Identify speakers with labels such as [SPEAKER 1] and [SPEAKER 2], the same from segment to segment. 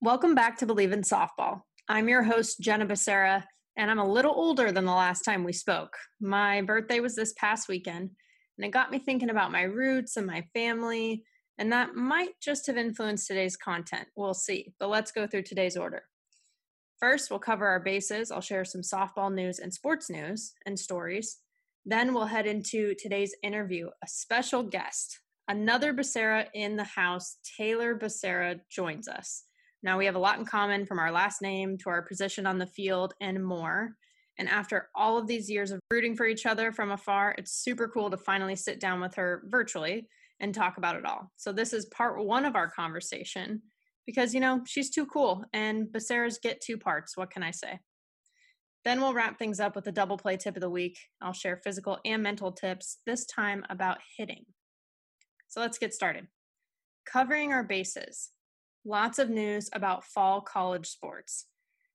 [SPEAKER 1] Welcome back to Believe in Softball. I'm your host, Jenna Becerra, and I'm a little older than the last time we spoke. My birthday was this past weekend, and it got me thinking about my roots and my family, and that might just have influenced today's content. We'll see, but let's go through today's order. First, we'll cover our bases. I'll share some softball news and sports news and stories. Then we'll head into today's interview. A special guest, another Becerra in the house, Taylor Becerra, joins us. Now we have a lot in common from our last name to our position on the field and more. And after all of these years of rooting for each other from afar, it's super cool to finally sit down with her virtually and talk about it all. So this is part one of our conversation because, you know, she's too cool and Becerras get two parts. What can I say? Then we'll wrap things up with a double play tip of the week. I'll share physical and mental tips, this time about hitting. So let's get started. Covering our bases lots of news about fall college sports.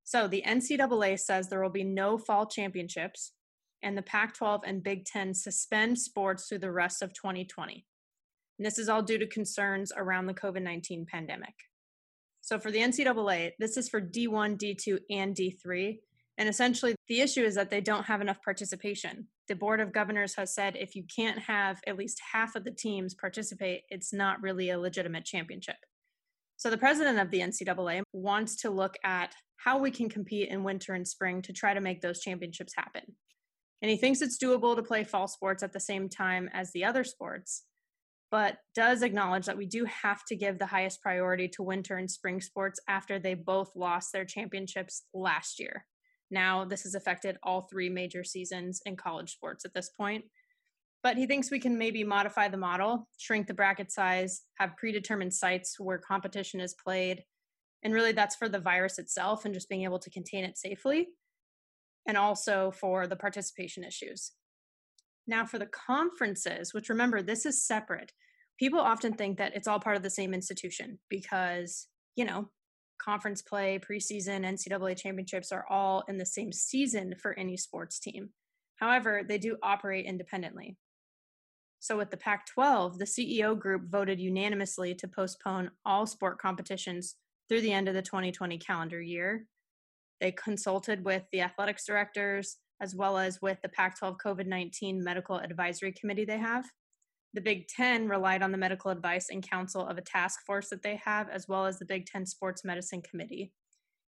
[SPEAKER 1] So the NCAA says there will be no fall championships, and the Pac 12 and Big Ten suspend sports through the rest of 2020. And this is all due to concerns around the COVID 19 pandemic. So for the NCAA, this is for D1, D2, and D3. And essentially, the issue is that they don't have enough participation. The Board of Governors has said if you can't have at least half of the teams participate, it's not really a legitimate championship. So the president of the NCAA wants to look at how we can compete in winter and spring to try to make those championships happen. And he thinks it's doable to play fall sports at the same time as the other sports, but does acknowledge that we do have to give the highest priority to winter and spring sports after they both lost their championships last year. Now, this has affected all three major seasons in college sports at this point, but he thinks we can maybe modify the model, shrink the bracket size, have predetermined sites where competition is played. And really, that's for the virus itself and just being able to contain it safely, and also for the participation issues. Now, for the conferences, which remember, this is separate, people often think that it's all part of the same institution because, you know, conference play, preseason, NCAA championships are all in the same season for any sports team. However, they do operate independently. So, with the Pac 12, the CEO group voted unanimously to postpone all sport competitions through the end of the 2020 calendar year. They consulted with the athletics directors as well as with the Pac 12 COVID 19 medical advisory committee they have. The Big Ten relied on the medical advice and counsel of a task force that they have, as well as the Big Ten Sports Medicine Committee.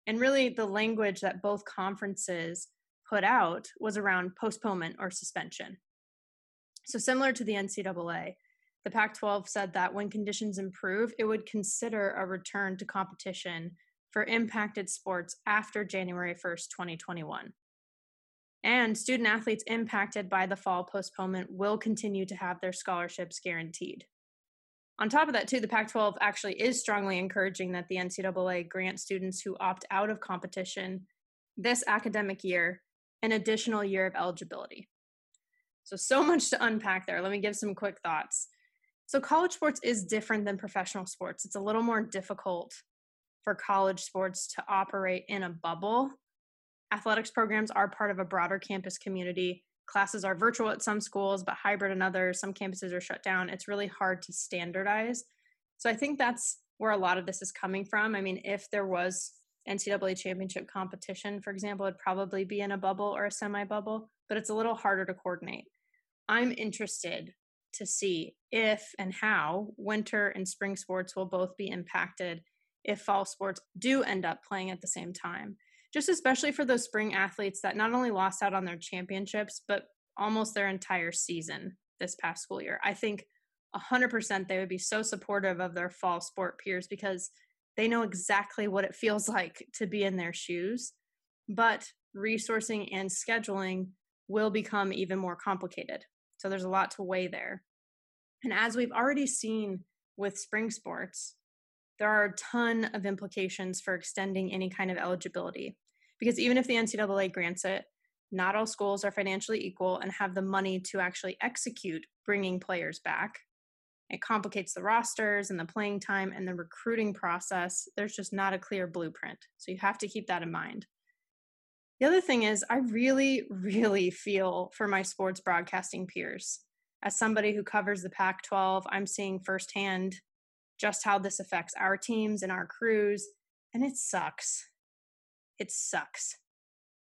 [SPEAKER 1] And really, the language that both conferences put out was around postponement or suspension. So, similar to the NCAA, the Pac 12 said that when conditions improve, it would consider a return to competition for impacted sports after January 1st, 2021. And student athletes impacted by the fall postponement will continue to have their scholarships guaranteed. On top of that, too, the Pac 12 actually is strongly encouraging that the NCAA grant students who opt out of competition this academic year an additional year of eligibility. So, so much to unpack there. Let me give some quick thoughts. So, college sports is different than professional sports. It's a little more difficult for college sports to operate in a bubble. Athletics programs are part of a broader campus community. Classes are virtual at some schools, but hybrid in others. Some campuses are shut down. It's really hard to standardize. So, I think that's where a lot of this is coming from. I mean, if there was NCAA championship competition, for example, it'd probably be in a bubble or a semi bubble, but it's a little harder to coordinate. I'm interested to see if and how winter and spring sports will both be impacted if fall sports do end up playing at the same time. Just especially for those spring athletes that not only lost out on their championships, but almost their entire season this past school year. I think 100% they would be so supportive of their fall sport peers because they know exactly what it feels like to be in their shoes. But resourcing and scheduling will become even more complicated. So there's a lot to weigh there. And as we've already seen with spring sports, there are a ton of implications for extending any kind of eligibility. Because even if the NCAA grants it, not all schools are financially equal and have the money to actually execute bringing players back. It complicates the rosters and the playing time and the recruiting process. There's just not a clear blueprint. So you have to keep that in mind. The other thing is, I really, really feel for my sports broadcasting peers. As somebody who covers the Pac 12, I'm seeing firsthand just how this affects our teams and our crews, and it sucks. It sucks.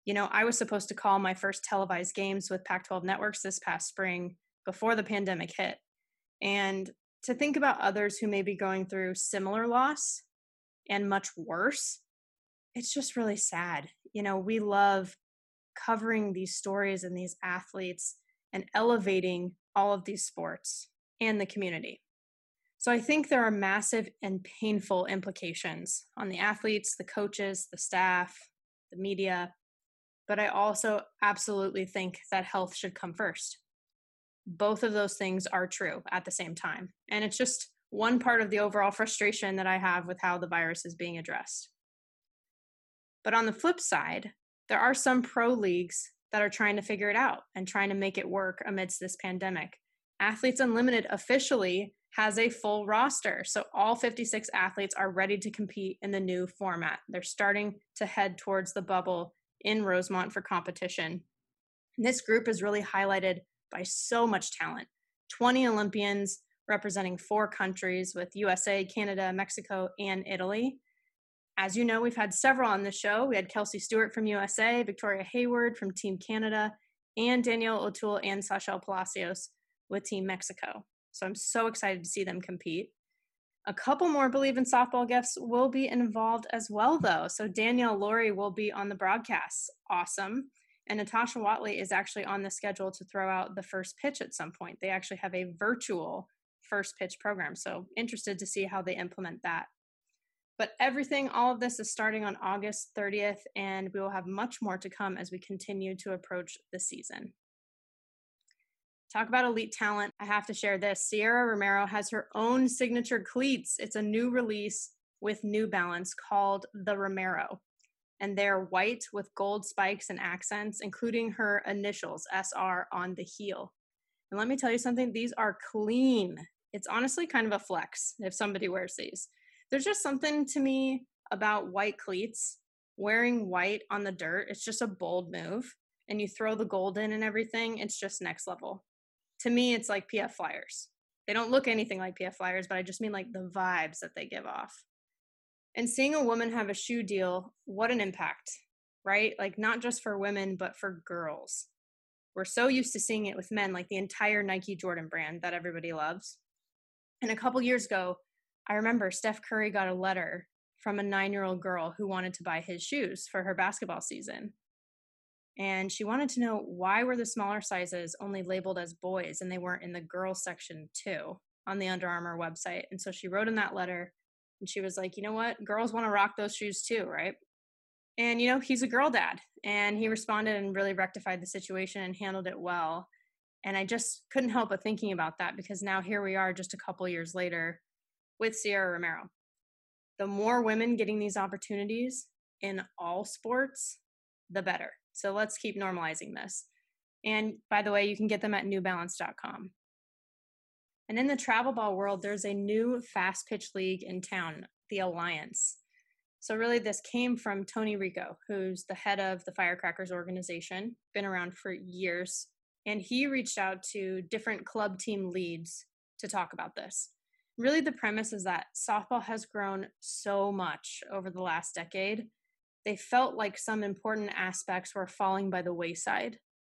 [SPEAKER 1] You know, I was supposed to call my first televised games with Pac 12 networks this past spring before the pandemic hit. And to think about others who may be going through similar loss and much worse, it's just really sad. You know, we love covering these stories and these athletes and elevating all of these sports and the community. So I think there are massive and painful implications on the athletes, the coaches, the staff, the media, but I also absolutely think that health should come first. Both of those things are true at the same time. And it's just one part of the overall frustration that I have with how the virus is being addressed. But on the flip side, there are some pro leagues that are trying to figure it out and trying to make it work amidst this pandemic. Athletes Unlimited officially has a full roster. So all 56 athletes are ready to compete in the new format. They're starting to head towards the bubble in Rosemont for competition. And this group is really highlighted by so much talent 20 Olympians representing four countries with USA, Canada, Mexico, and Italy. As you know, we've had several on the show. We had Kelsey Stewart from USA, Victoria Hayward from Team Canada, and Danielle O'Toole and Sashel Palacios with Team Mexico. So I'm so excited to see them compete. A couple more Believe in Softball guests will be involved as well, though. So Danielle Lawrie will be on the broadcast. Awesome. And Natasha Watley is actually on the schedule to throw out the first pitch at some point. They actually have a virtual first pitch program. So interested to see how they implement that. But everything, all of this is starting on August 30th, and we will have much more to come as we continue to approach the season. Talk about elite talent. I have to share this. Sierra Romero has her own signature cleats. It's a new release with New Balance called the Romero. And they're white with gold spikes and accents, including her initials, SR, on the heel. And let me tell you something, these are clean. It's honestly kind of a flex if somebody wears these there's just something to me about white cleats wearing white on the dirt it's just a bold move and you throw the gold in and everything it's just next level. To me it's like pf flyers. They don't look anything like pf flyers but i just mean like the vibes that they give off. And seeing a woman have a shoe deal what an impact right? Like not just for women but for girls. We're so used to seeing it with men like the entire nike jordan brand that everybody loves. And a couple years ago I remember Steph Curry got a letter from a nine year old girl who wanted to buy his shoes for her basketball season. And she wanted to know why were the smaller sizes only labeled as boys and they weren't in the girls section too on the Under Armour website. And so she wrote in that letter and she was like, you know what? Girls want to rock those shoes too, right? And, you know, he's a girl dad and he responded and really rectified the situation and handled it well. And I just couldn't help but thinking about that because now here we are just a couple years later with Sierra Romero. The more women getting these opportunities in all sports, the better. So let's keep normalizing this. And by the way, you can get them at newbalance.com. And in the travel ball world, there's a new fast pitch league in town, the Alliance. So really this came from Tony Rico, who's the head of the Firecrackers organization, been around for years, and he reached out to different club team leads to talk about this really the premise is that softball has grown so much over the last decade. They felt like some important aspects were falling by the wayside.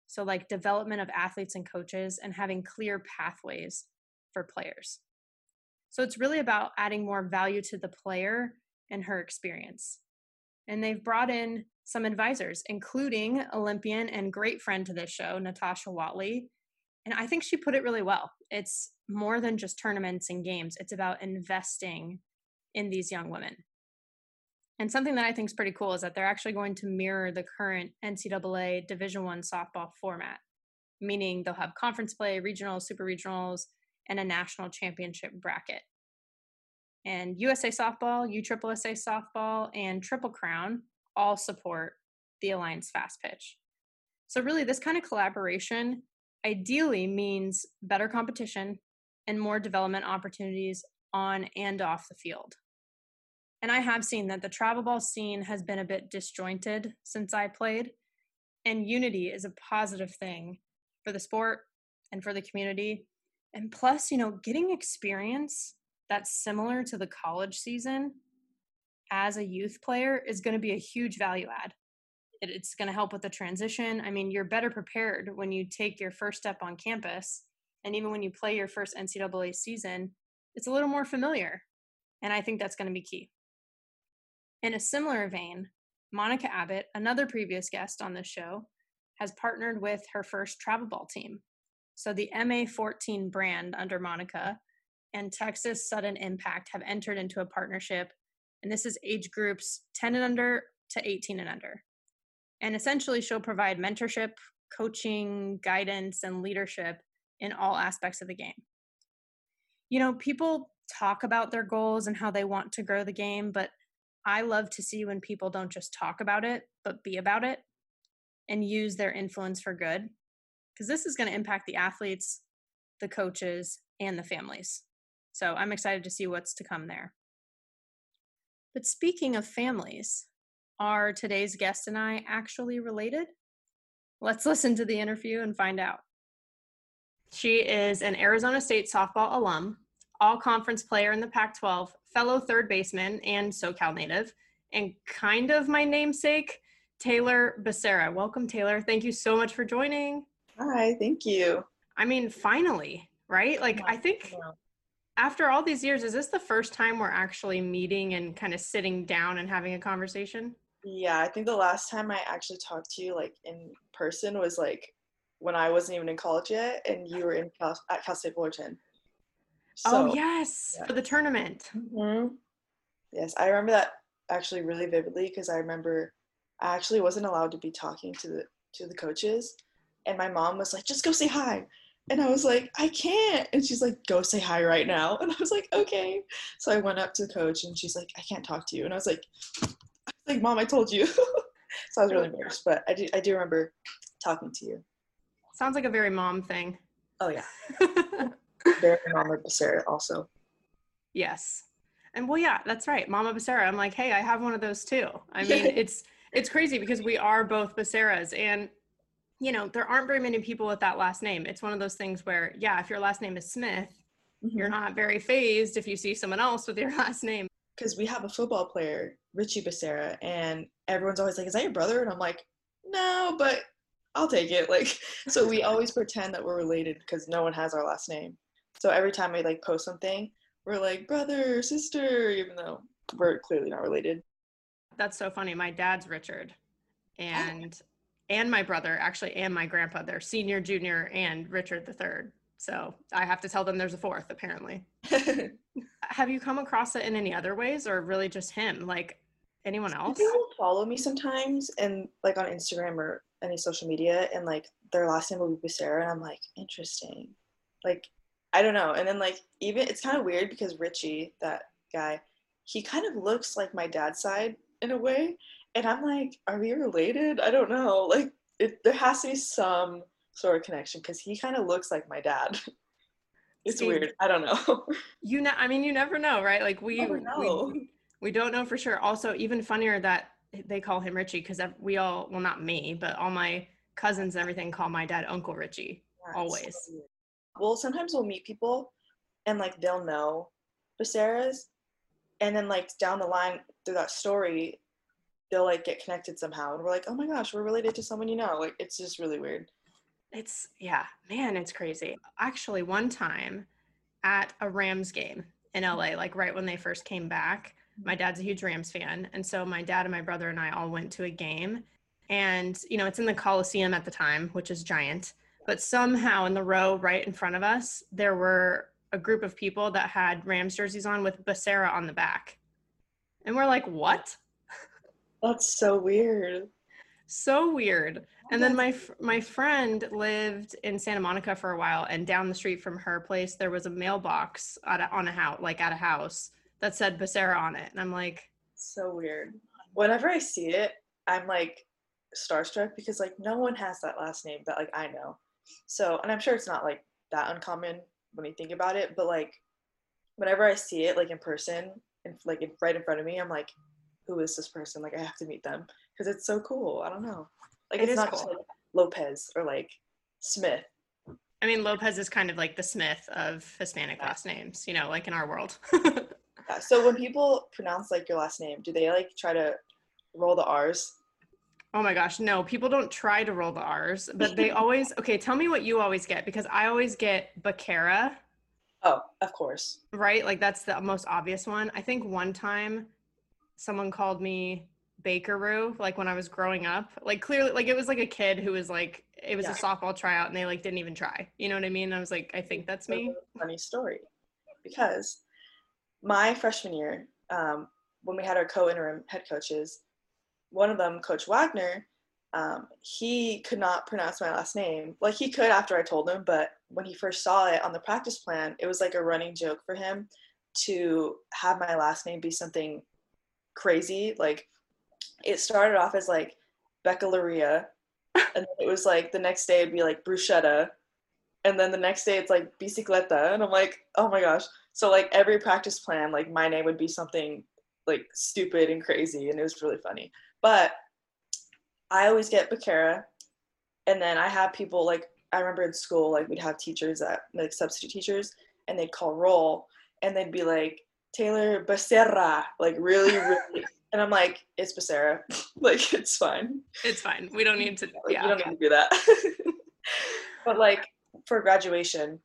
[SPEAKER 1] So, like development of athletes and coaches and having clear pathways for players. So, it's really about adding more value to the player and her experience. And they've brought in some advisors, including Olympian and great friend to this show, Natasha Watley. And I think she put it really well. It's more than just tournaments and games. It's about investing in these young women. And something that I think is pretty cool is that they're actually going to mirror the current NCAA Division One softball format, meaning they'll have conference play, regionals, super regionals, and a national championship bracket. And USA Softball, USSSA Softball, and Triple Crown all support the Alliance Fast Pitch. So, really, this kind of collaboration ideally means better competition and more development opportunities on and off the field. And I have seen that the travel ball scene has been a bit disjointed since I played, and unity is a positive thing for the sport and for the community. And plus, you know, getting experience that's similar to the college season as a youth player is going to be a huge value add. It's going to help with the transition. I mean, you're better prepared when you take your first step on campus. And even when you play your first NCAA season, it's a little more familiar. And I think that's going to be key. In a similar vein, Monica Abbott, another previous guest on this show, has partnered with her first travel ball team. So the MA14 brand under Monica and Texas Sudden Impact have entered into a partnership, and this is age groups 10 and under to 18 and under. And essentially, she'll provide mentorship, coaching, guidance, and leadership in all aspects of the game. You know, people talk about their goals and how they want to grow the game, but I love to see when people don't just talk about it, but be about it and use their influence for good. Because this is going to impact the athletes, the coaches, and the families. So I'm excited to see what's to come there. But speaking of families, are today's guest and I actually related? Let's listen to the interview and find out. She is an Arizona State softball alum, all conference player in the Pac 12, fellow third baseman and SoCal native, and kind of my namesake, Taylor Becerra. Welcome, Taylor. Thank you so much for joining.
[SPEAKER 2] Hi, thank you.
[SPEAKER 1] I mean, finally, right? Like, I think after all these years, is this the first time we're actually meeting and kind of sitting down and having a conversation?
[SPEAKER 2] Yeah, I think the last time I actually talked to you like in person was like when I wasn't even in college yet, and you were in Cal- at Cal State Fullerton.
[SPEAKER 1] Oh, so, oh yes, yeah. for the tournament.
[SPEAKER 2] Mm-hmm. Yes, I remember that actually really vividly because I remember I actually wasn't allowed to be talking to the to the coaches, and my mom was like, "Just go say hi," and I was like, "I can't," and she's like, "Go say hi right now," and I was like, "Okay." So I went up to the coach, and she's like, "I can't talk to you," and I was like, "Like, mom, I told you." so I was really embarrassed, but I do I do remember talking to you.
[SPEAKER 1] Sounds like a very mom thing.
[SPEAKER 2] Oh yeah. very Mama Becerra also.
[SPEAKER 1] Yes. And well, yeah, that's right. Mama Becerra. I'm like, hey, I have one of those too. I mean, it's it's crazy because we are both Becerras and you know, there aren't very many people with that last name. It's one of those things where, yeah, if your last name is Smith, mm-hmm. you're not very phased if you see someone else with your last name.
[SPEAKER 2] Because we have a football player, Richie Becerra, and everyone's always like, Is that your brother? And I'm like, No, but I'll take it. Like, so we always pretend that we're related because no one has our last name. So every time we like post something, we're like brother, sister, even though we're clearly not related.
[SPEAKER 1] That's so funny. My dad's Richard, oh. and oh. and my brother actually, and my grandpa. They're senior, junior, and Richard the third. So I have to tell them there's a fourth, apparently. have you come across it in any other ways, or really just him? Like anyone else?
[SPEAKER 2] People follow me sometimes, and like on Instagram or any social media, and like their last name will be Sarah, and I'm like, interesting. Like I don't know. And then like even it's kind of weird because Richie, that guy, he kind of looks like my dad's side in a way. And I'm like, are we related? I don't know. Like it, there has to be some sort of connection because he kind of looks like my dad. it's See, weird. I don't know.
[SPEAKER 1] you know, I mean, you never know, right? Like we, we, we don't know for sure. Also, even funnier that they call him Richie because we all, well, not me, but all my cousins and everything call my dad Uncle Richie. Yeah, always. So
[SPEAKER 2] well sometimes we'll meet people and like they'll know Becerras and then like down the line through that story they'll like get connected somehow and we're like oh my gosh we're related to someone you know like it's just really weird
[SPEAKER 1] it's yeah man it's crazy actually one time at a rams game in mm-hmm. la like right when they first came back mm-hmm. my dad's a huge rams fan and so my dad and my brother and i all went to a game and you know it's in the coliseum at the time which is giant but somehow in the row right in front of us, there were a group of people that had Rams jerseys on with Becerra on the back. And we're like, what?
[SPEAKER 2] That's so weird.
[SPEAKER 1] So weird. And then my my friend lived in Santa Monica for a while, and down the street from her place there was a mailbox at a, on a house, like at a house that said Becerra on it. And I'm like,
[SPEAKER 2] so weird. Whenever I see it, I'm like starstruck because like no one has that last name that like I know. So, and I'm sure it's not like that uncommon when you think about it, but like whenever I see it like in person and like in, right in front of me, I'm like, who is this person? Like I have to meet them because it's so cool. I don't know. Like
[SPEAKER 1] It
[SPEAKER 2] it's
[SPEAKER 1] is
[SPEAKER 2] not
[SPEAKER 1] cool.
[SPEAKER 2] just like Lopez or like Smith.
[SPEAKER 1] I mean, Lopez is kind of like the Smith of Hispanic last names, you know, like in our world.
[SPEAKER 2] Yeah. So when people pronounce like your last name, do they like try to roll the R's?
[SPEAKER 1] oh my gosh, no, people don't try to roll the R's, but they always, okay, tell me what you always get because I always get Bacara,
[SPEAKER 2] Oh, of course.
[SPEAKER 1] right? Like that's the most obvious one. I think one time someone called me Bakeroo, like when I was growing up. Like clearly, like it was like a kid who was like, it was
[SPEAKER 2] Yeah.
[SPEAKER 1] a softball tryout and they like didn't even try. You know what I mean? I was like, I think that's me.
[SPEAKER 2] Funny story, because my freshman year, um, when we had our co-interim head coaches, one of them, Coach Wagner, um, he could not pronounce my last name. Like he could after I told him, but when he first saw it on the practice plan, it was like a running joke for him to have my last name be something crazy. Like it started off as like Beccalaria, and then it was like the next day it'd be like bruschetta, and then the next day it's like bicicleta, and I'm like, oh my gosh. So like every practice plan, like my name would be something like stupid and crazy, and it was really funny. But I always get Becerra, and then I have people like I remember in school, like we'd have teachers that like substitute teachers, and they'd call roll, and they'd be like Taylor Becerra, like really, really, and I'm like, it's Becerra, like it's fine.
[SPEAKER 1] It's fine. We don't need to,
[SPEAKER 2] Like,
[SPEAKER 1] yeah.
[SPEAKER 2] you don't need to do that. but like for graduation,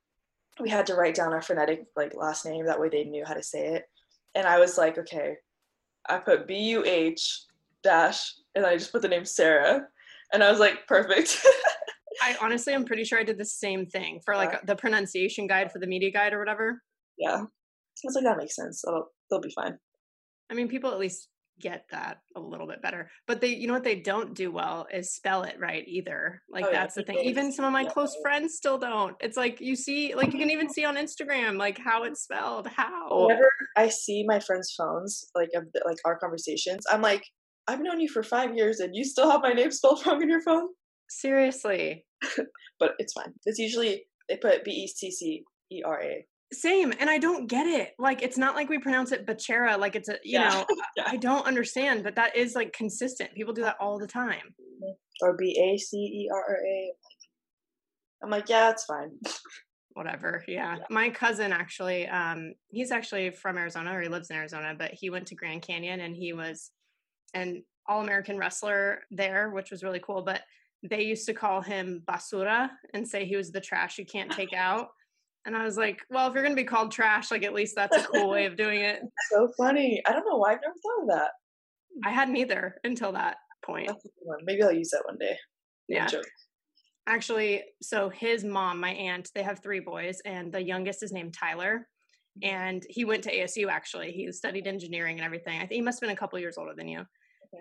[SPEAKER 2] we had to write down our phonetic like last name. That way they knew how to say it. And I was like, okay, I put B U H dash, and I just put the name Sarah, and I was like, perfect.
[SPEAKER 1] I honestly, I'm pretty sure I did the same thing for like
[SPEAKER 2] Yeah.
[SPEAKER 1] the pronunciation guide for the media guide or whatever.
[SPEAKER 2] yeah, I was like, that makes sense. They'll they'll be fine.
[SPEAKER 1] I mean, people at least get that a little bit better. But they, you know what they don't do well is spell it right either. Like
[SPEAKER 2] Oh, yeah,
[SPEAKER 1] that's the thing. Even some of my
[SPEAKER 2] yeah.
[SPEAKER 1] close friends still don't. It's like you see, like you can even see on Instagram, like how it's spelled. How?
[SPEAKER 2] Whenever I see my friends' phones, like of the, like our conversations, I'm like, I've known you for five years, and you still have my name spelled wrong in your phone.
[SPEAKER 1] Seriously.
[SPEAKER 2] But it's fine. It's usually they put B E C C E R A.
[SPEAKER 1] Same. And I don't get it. Like it's not like we pronounce it Bachera, like it's a you
[SPEAKER 2] Yeah.
[SPEAKER 1] know,
[SPEAKER 2] Yeah.
[SPEAKER 1] I don't understand, but that is like consistent. People do that all the time.
[SPEAKER 2] or B A C E R A. I'm like, yeah, it's fine.
[SPEAKER 1] whatever yeah my cousin actually um he's actually from arizona or he lives in arizona but he went to grand canyon and he was an all-american wrestler there which was really cool but they used to call him basura and say he was the trash you can't take out and i was like well if you're gonna be called trash like at least that's a cool way of doing it
[SPEAKER 2] So funny. I don't know why I've never thought of that.
[SPEAKER 1] i hadn't either until that point
[SPEAKER 2] That's a good one. Maybe I'll use that one day.
[SPEAKER 1] Yeah. actually so his mom my aunt they have three boys and the youngest is named tyler mm-hmm. and he went to asu actually he studied engineering and everything i think he must have been a couple years older than you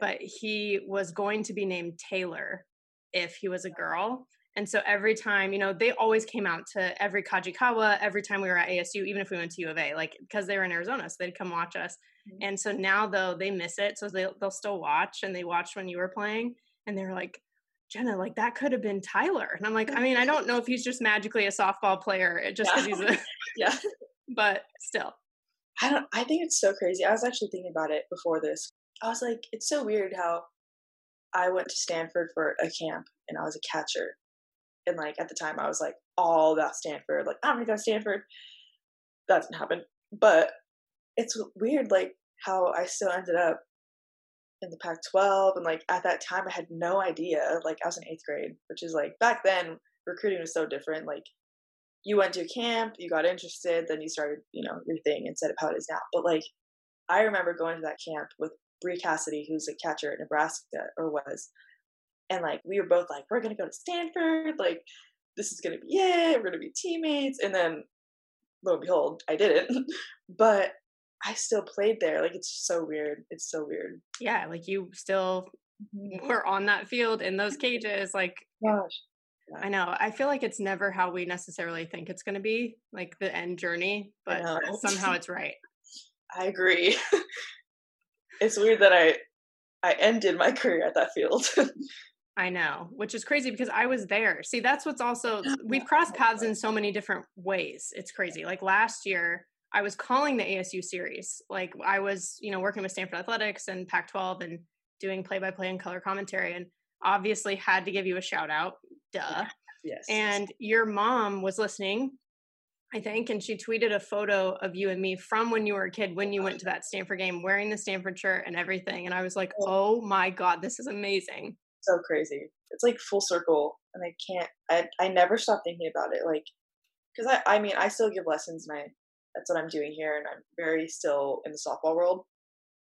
[SPEAKER 1] but he was going to be named taylor if he was a girl and so every time you know they always came out to every kajikawa every time we were at asu even if we went to u of a like because they were in arizona so they'd come watch us
[SPEAKER 2] Mhm.
[SPEAKER 1] and so now though they miss it so they, they'll still watch and they watched when you were playing and they're like Jenna, like that could have been Tyler. And I'm like, I mean, I don't know if he's just magically a softball player it- just because
[SPEAKER 2] Yeah.
[SPEAKER 1] he's a,
[SPEAKER 2] Yeah.
[SPEAKER 1] but still.
[SPEAKER 2] I don't I think it's so crazy. I was actually thinking about it before this. I was like, it's so weird how I went to Stanford for a camp and I was a catcher. And like at the time I was like all about Stanford. Like, I'm gonna go to Stanford. That didn't happen. But it's weird like how I still ended up in the Pac 12 and like at that time I had no idea. Like I was in eighth grade, which is like back then recruiting was so different. Like you went to camp, you got interested, then you started, you know, your thing instead of how it is now. But like, I remember going to that camp with Bree Cassidy, who's a catcher at Nebraska or was, and like we were both like, we're gonna go to Stanford, like this is gonna be it, we're gonna be teammates, and then lo and behold, I didn't. but I still played there. Like it's so weird. It's so weird.
[SPEAKER 1] Yeah, like you still mm-hmm. were on that field in those cages. Like,
[SPEAKER 2] Gosh.
[SPEAKER 1] I know. I feel like it's never how we necessarily think it's going to be, like the end journey, but somehow it's right.
[SPEAKER 2] I agree. it's weird that I I ended my career at that field.
[SPEAKER 1] I know, which is crazy because I was there. See, that's what's also we've crossed paths in so many different ways. It's crazy. Like last year, I was calling the ASU series. Like I was, you know, working with Stanford Athletics and Pac-12 and doing play-by-play and color commentary, and obviously had to give you a shout out. Duh.
[SPEAKER 2] Yes.
[SPEAKER 1] And your mom was listening, I think, and she tweeted a photo of you and me from when you were a kid, when you went to that Stanford game, wearing the Stanford shirt and everything. And I was like, oh, oh my god, this is amazing
[SPEAKER 2] so crazy. It's like full circle, and I can't. I I never stop thinking about it. Like, because I I mean I still give lessons, and I that's what I'm doing here, and I'm very still in the softball world.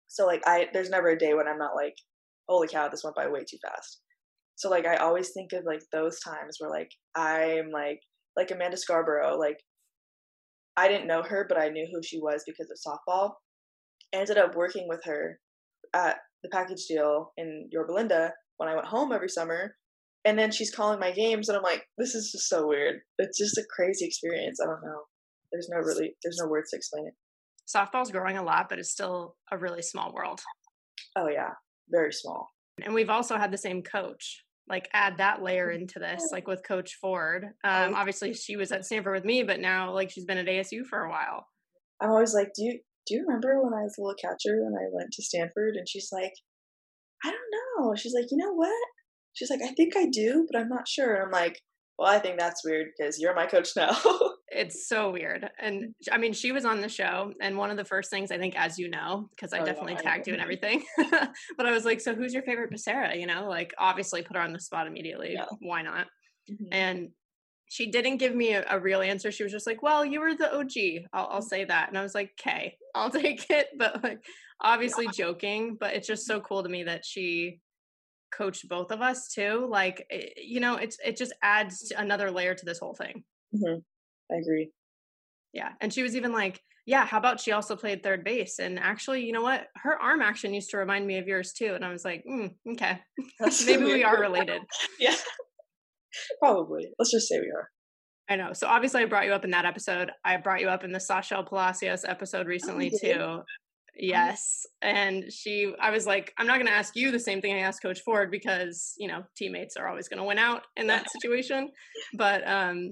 [SPEAKER 2] So like I there's never a day when I'm not like, holy cow, this went by way too fast. So like I always think of like those times where like I'm like like Amanda Scarborough, like I didn't know her, but I knew who she was because of softball. I ended up working with her at the package deal in Yorba Linda, when I went home every summer. And then she's calling my games, and I'm like, this is just so weird. It's just a crazy experience. I don't know. There's no really, there's no words to explain it.
[SPEAKER 1] Softball's growing a lot, but it's still a really small world.
[SPEAKER 2] Oh yeah, very small.
[SPEAKER 1] And we've also had the same coach. Like add that layer mm. into this, like with Coach Ford. Um, obviously, she was at Stanford with me, but now like she's been at ASU for a while.
[SPEAKER 2] I'm always like, do you do you remember when I was a little catcher and I went to Stanford? And she's like, I don't know. She's like, you know what? She's like, I think I do, but I'm not sure. And I'm like, well, I think that's weird because you're my coach now.
[SPEAKER 1] it's so weird. And I mean, she was on the show, and one of the first things I think, as you know, because I oh, definitely yeah, tagged I you and everything, but I was like, so who's your favorite Becerra? You know, like obviously put her on the spot immediately. Yeah. Why not? Mm-hmm. And she didn't give me a, a, real answer. She was just like, "Well, you were the OG. I'll, I'll say that." And I was like, "Okay, I'll take it." But like, obviously joking. But it's just so cool to me that she coached both of us too. Like, it, you know, it's it just adds another layer to this whole thing.
[SPEAKER 2] Mm-hmm. I agree.
[SPEAKER 1] Yeah, and she was even like, "Yeah, how about she also played third base?" And actually, you know what? Her arm action used to remind me of yours too. And I was like, mm, "Okay, maybe we are related."
[SPEAKER 2] yeah. Probably. Let's just say we are.
[SPEAKER 1] I know. So obviously, I brought you up in that episode. I brought you up in the Sashel Palacios episode recently oh, too. Yes, and she. I was like, I'm not going to ask you the same thing I asked Coach Ford because you know teammates are always going to win out in that situation. But um,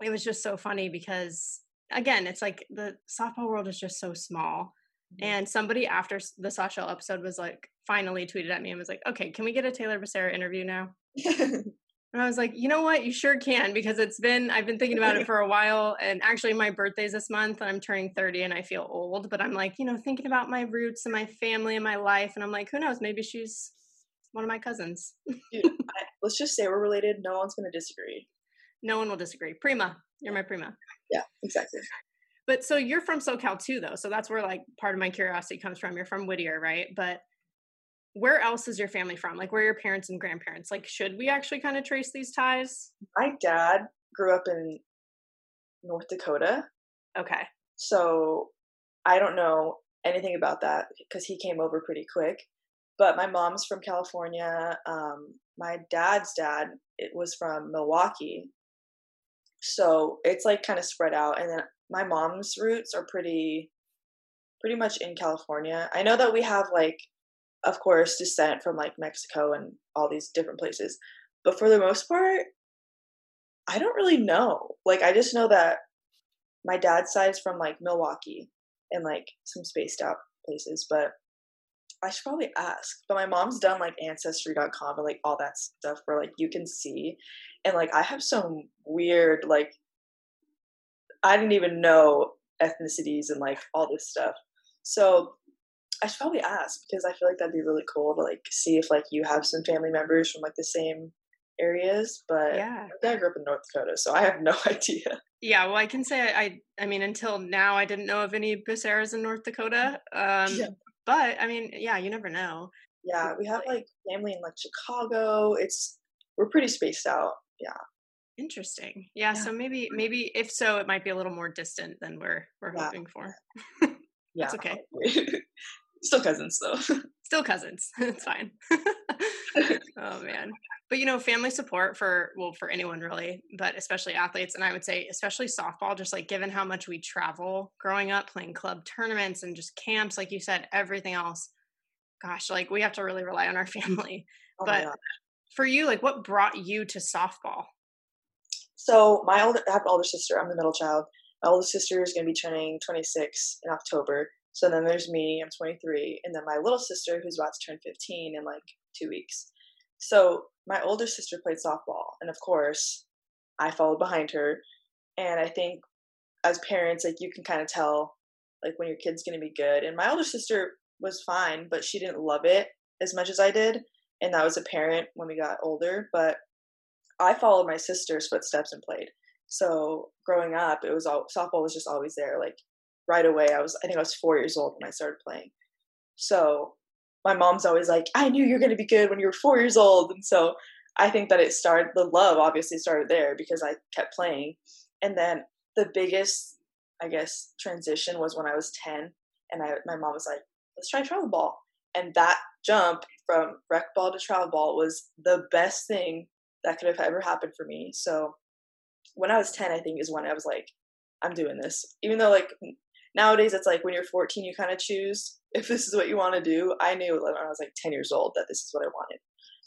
[SPEAKER 1] it was just so funny because again, it's like the softball world is just so small. Mm-hmm. And somebody after the Sachel episode was like, finally tweeted at me and was like, "Okay, can we get a Taylor Becerra interview now?" And I was like, you know what? You sure can because it's been, I've been thinking about it for a while. And actually, my birthday's this month and I'm turning 30 and I feel old. But I'm like, you know, thinking about my roots and my family and my life. And I'm like, who knows? Maybe she's one of my cousins.
[SPEAKER 2] Dude, I, let's just say we're related. No one's going to disagree.
[SPEAKER 1] No one will disagree. Prima. You're my prima.
[SPEAKER 2] Yeah, exactly.
[SPEAKER 1] But so you're from SoCal too, though. So that's where like part of my curiosity comes from. You're from Whittier, right? But where else is your family from? Like, where are your parents and grandparents? Like, should we actually kind of trace these ties?
[SPEAKER 2] My dad grew up in North Dakota.
[SPEAKER 1] Okay.
[SPEAKER 2] So I don't know anything about that because he came over pretty quick. But my mom's from California. Um, my dad's dad it was from Milwaukee. So it's like kind of spread out. And then my mom's roots are pretty pretty much in California. I know that we have like of course, descent from like Mexico and all these different places. But for the most part, I don't really know. Like, I just know that my dad's side is from like Milwaukee and like some spaced out places, but I should probably ask. But my mom's done like ancestry.com and like all that stuff where like you can see. And like I have some weird, like, I didn't even know ethnicities and like all this stuff. So I should probably ask because I feel like that'd be really cool to like see if like you have some family members from like the same areas. But
[SPEAKER 1] yeah,
[SPEAKER 2] I grew up in North Dakota, so I have no idea.
[SPEAKER 1] Yeah, well, I can say I. I mean, until now, I didn't know of any Becerras in North Dakota. Um, yeah. But I mean, yeah, you never know.
[SPEAKER 2] Yeah, we have like family in like Chicago. It's we're pretty spaced out. Yeah.
[SPEAKER 1] Interesting. Yeah, yeah, so maybe maybe if so, it might be a little more distant than we're we're yeah. hoping for.
[SPEAKER 2] yeah,
[SPEAKER 1] That's okay.
[SPEAKER 2] Still cousins though.
[SPEAKER 1] still cousins. it's fine. oh man. But you know, family support for well for anyone really, but especially athletes and I would say especially softball just like given how much we travel growing up playing club tournaments and just camps like you said everything else. Gosh, like we have to really rely on our family. Oh but for you like what brought you to softball?
[SPEAKER 2] So my older I have an older sister, I'm the middle child. My older sister is going to be turning 26 in October so then there's me, I'm 23, and then my little sister who's about to turn 15 in like two weeks. So my older sister played softball, and of course, I followed behind her. And I think as parents, like you can kind of tell like when your kid's going to be good. And my older sister was fine, but she didn't love it as much as I did, and that was apparent when we got older. But I followed my sister's footsteps and played. So growing up, it was all softball was just always there. Like right away. I was, I think I was four years old when I started playing. So my mom's always like, I knew you're going to be good when you were four years old. And so I think that it started, the love obviously started there because I kept playing. And then the biggest, I guess, transition was when I was 10 and I, my mom was like, let's try travel ball. And that jump from rec ball to travel ball was the best thing that could have ever happened for me. So when I was 10, I think is when I was like, I'm doing this. Even though like nowadays it's like when you're 14 you kind of choose if this is what you want to do. I knew when i was like 10 years old that this is what i wanted.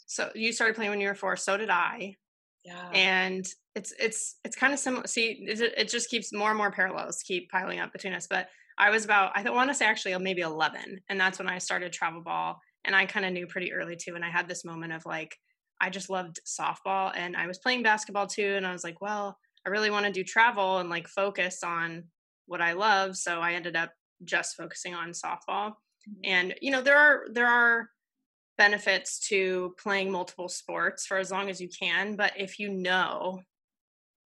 [SPEAKER 1] So you started playing when you were four so did i.
[SPEAKER 2] Yeah.
[SPEAKER 1] And it's it's it's kind of similar see it, it just keeps more and more parallels keep piling up between us. But i was about i want to say actually oh, maybe 11 and that's when i started travel ball and i kind of knew pretty early too and i had this moment of like i just loved softball and i was playing basketball too and i was like well i really want to do travel and like focus on what I love. So I ended up just focusing on softball. Mm-hmm. And you know, there are there are benefits to playing multiple sports for as long as you can, but if you know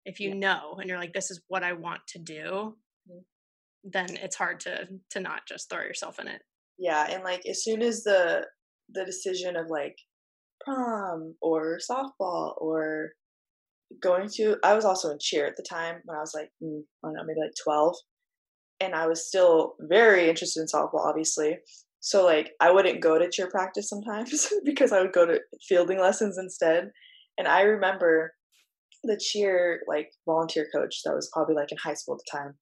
[SPEAKER 1] if you yeah. know and you're like this is what I want to do, mm-hmm. then it's hard to to not just throw yourself in it.
[SPEAKER 2] Yeah, and like as soon as the the decision of like prom or softball or going to i was also in cheer at the time when i was like mm, i don't know maybe like 12 and i was still very interested in softball obviously. So like i wouldn't go to cheer practice sometimes because i would go to fielding lessons instead and i remember the cheer like volunteer coach that was probably like in high school at the time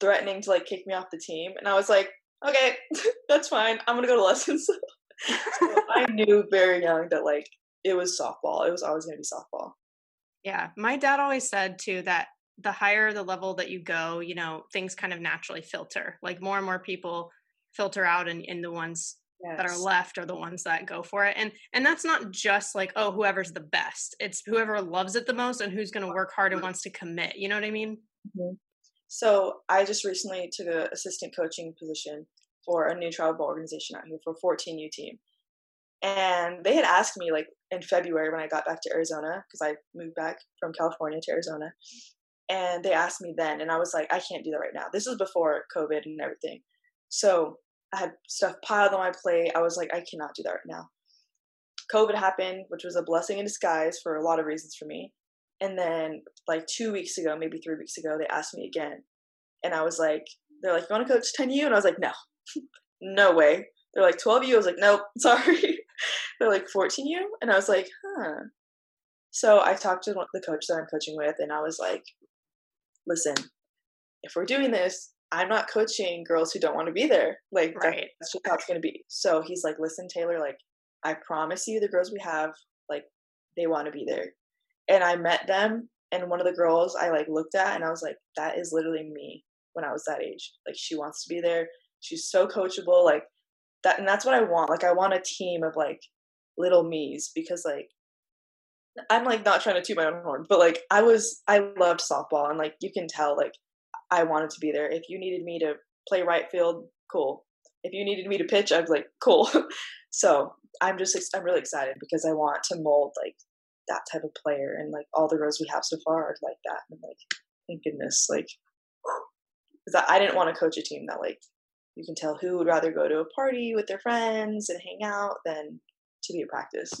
[SPEAKER 2] threatening to like kick me off the team and i was like okay that's fine i'm gonna go to lessons. So i knew very young that like it was softball. It was always going to be softball.
[SPEAKER 1] Yeah. My dad always said too that the higher the level that you go, you know, things kind of naturally filter. Like more and more people filter out and the ones yes. that are left are the ones that go for it. And and that's not just like, oh, whoever's the best. It's whoever loves it the most and who's going to work hard and wants to commit. You know what I mean?
[SPEAKER 2] Mm-hmm. So I just recently took an assistant coaching position for a new travel organization out here for 14U team. And they had asked me like in February when I got back to Arizona because I moved back from California to Arizona. And they asked me then, and I was like, I can't do that right now. This was before COVID and everything. So I had stuff piled on my plate. I was like, I cannot do that right now. COVID happened, which was a blessing in disguise for a lot of reasons for me. And then, like two weeks ago, maybe three weeks ago, they asked me again. And I was like, they're like, you want to coach 10U? And I was like, no, no way. They're like, 12U? I was like, nope, sorry. They're like 14U? And I was like, huh. So I talked to the coach that I'm coaching with, and I was like, listen, if we're doing this, I'm not coaching girls who don't want to be there. Like, right. that's just how it's going to be. So he's like, listen, Taylor, like, I promise you, the girls we have, like, they want to be there. And I met them, and one of the girls I like looked at, and I was like, that is literally me when I was that age. Like, she wants to be there. She's so coachable. Like, that and that's what I want. Like I want a team of like little me's because like I'm like not trying to toot my own horn, but like I was I loved softball and like you can tell like I wanted to be there. If you needed me to play right field, cool. If you needed me to pitch, I was like, cool. so I'm just I'm really excited because I want to mold like that type of player and like all the girls we have so far are like that and like thank goodness like because I didn't want to coach a team that like you can tell who would rather go to a party with their friends and hang out than to be at practice.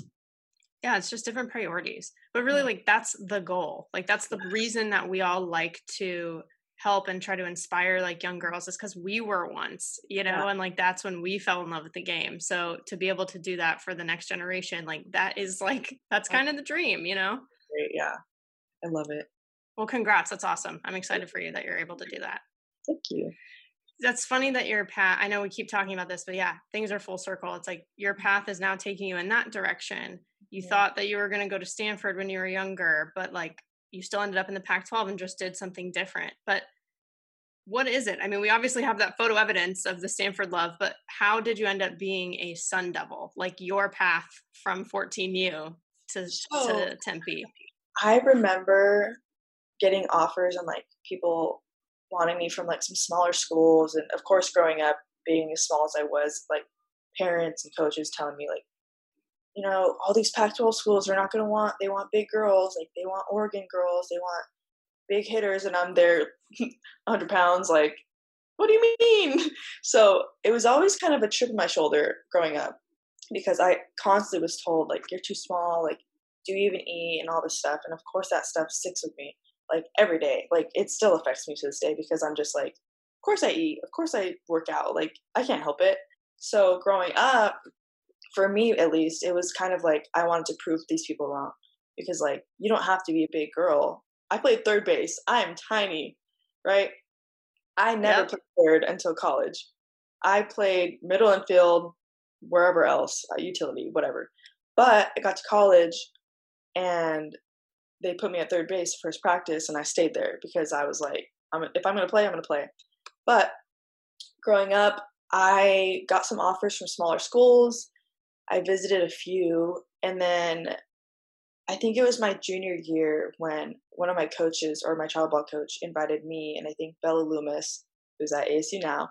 [SPEAKER 1] Yeah, it's just different priorities. But really, like, that's the goal. Like, that's the reason that we all like to help and try to inspire like young girls is because we were once, you know, yeah. and like that's when we fell in love with the game. So to be able to do that for the next generation, like that is like that's kind of the dream, you know?
[SPEAKER 2] Great, yeah. I love it.
[SPEAKER 1] Well, congrats. That's awesome. I'm excited for you that you're able to do that.
[SPEAKER 2] Thank you.
[SPEAKER 1] That's funny that your path, I know we keep talking about this, but yeah, things are full circle. It's like your mm-hmm. path is now taking you in that direction. You yeah. thought that you were going to go to Stanford when you were younger, but like you still ended up in the Pac 12 and just did something different. But what is it? I mean, we obviously have that photo evidence of the Stanford love, but how did you end up being a Sun Devil? Like your path from 14U to, so, to Tempe?
[SPEAKER 2] I remember getting offers and like people wanting me from like some smaller schools. And of course, growing up, being as small as I was, like parents and coaches telling me, like, you know, all these Pac 12 schools are not going to want, they want big girls, like they want Oregon girls, they want big hitters. And I'm there 100 pounds, like, what do you mean? So it was always kind of a chip on my shoulder growing up because I constantly was told, like, you're too small, like, do you even eat and all this stuff? And of course, that stuff sticks with me like every day. Like it still affects me to this day because I'm just like, of course I eat, of course I work out. Like I can't help it. So growing up, for me at least, it was kind of like I wanted to prove these people wrong because like you don't have to be a big girl. I played third base. I am tiny, right? I never yep. played third until college. I played middle and field, wherever else, uh, utility, whatever. But I got to college and they put me at third base first practice, and I stayed there because I was like, I'm, if I'm going to play, I'm going to play. But growing up, I got some offers from smaller schools. I visited a few, and then I think it was my junior year when one of my coaches or my child ball coach invited me and I think Bella Loomis, who's at ASU now,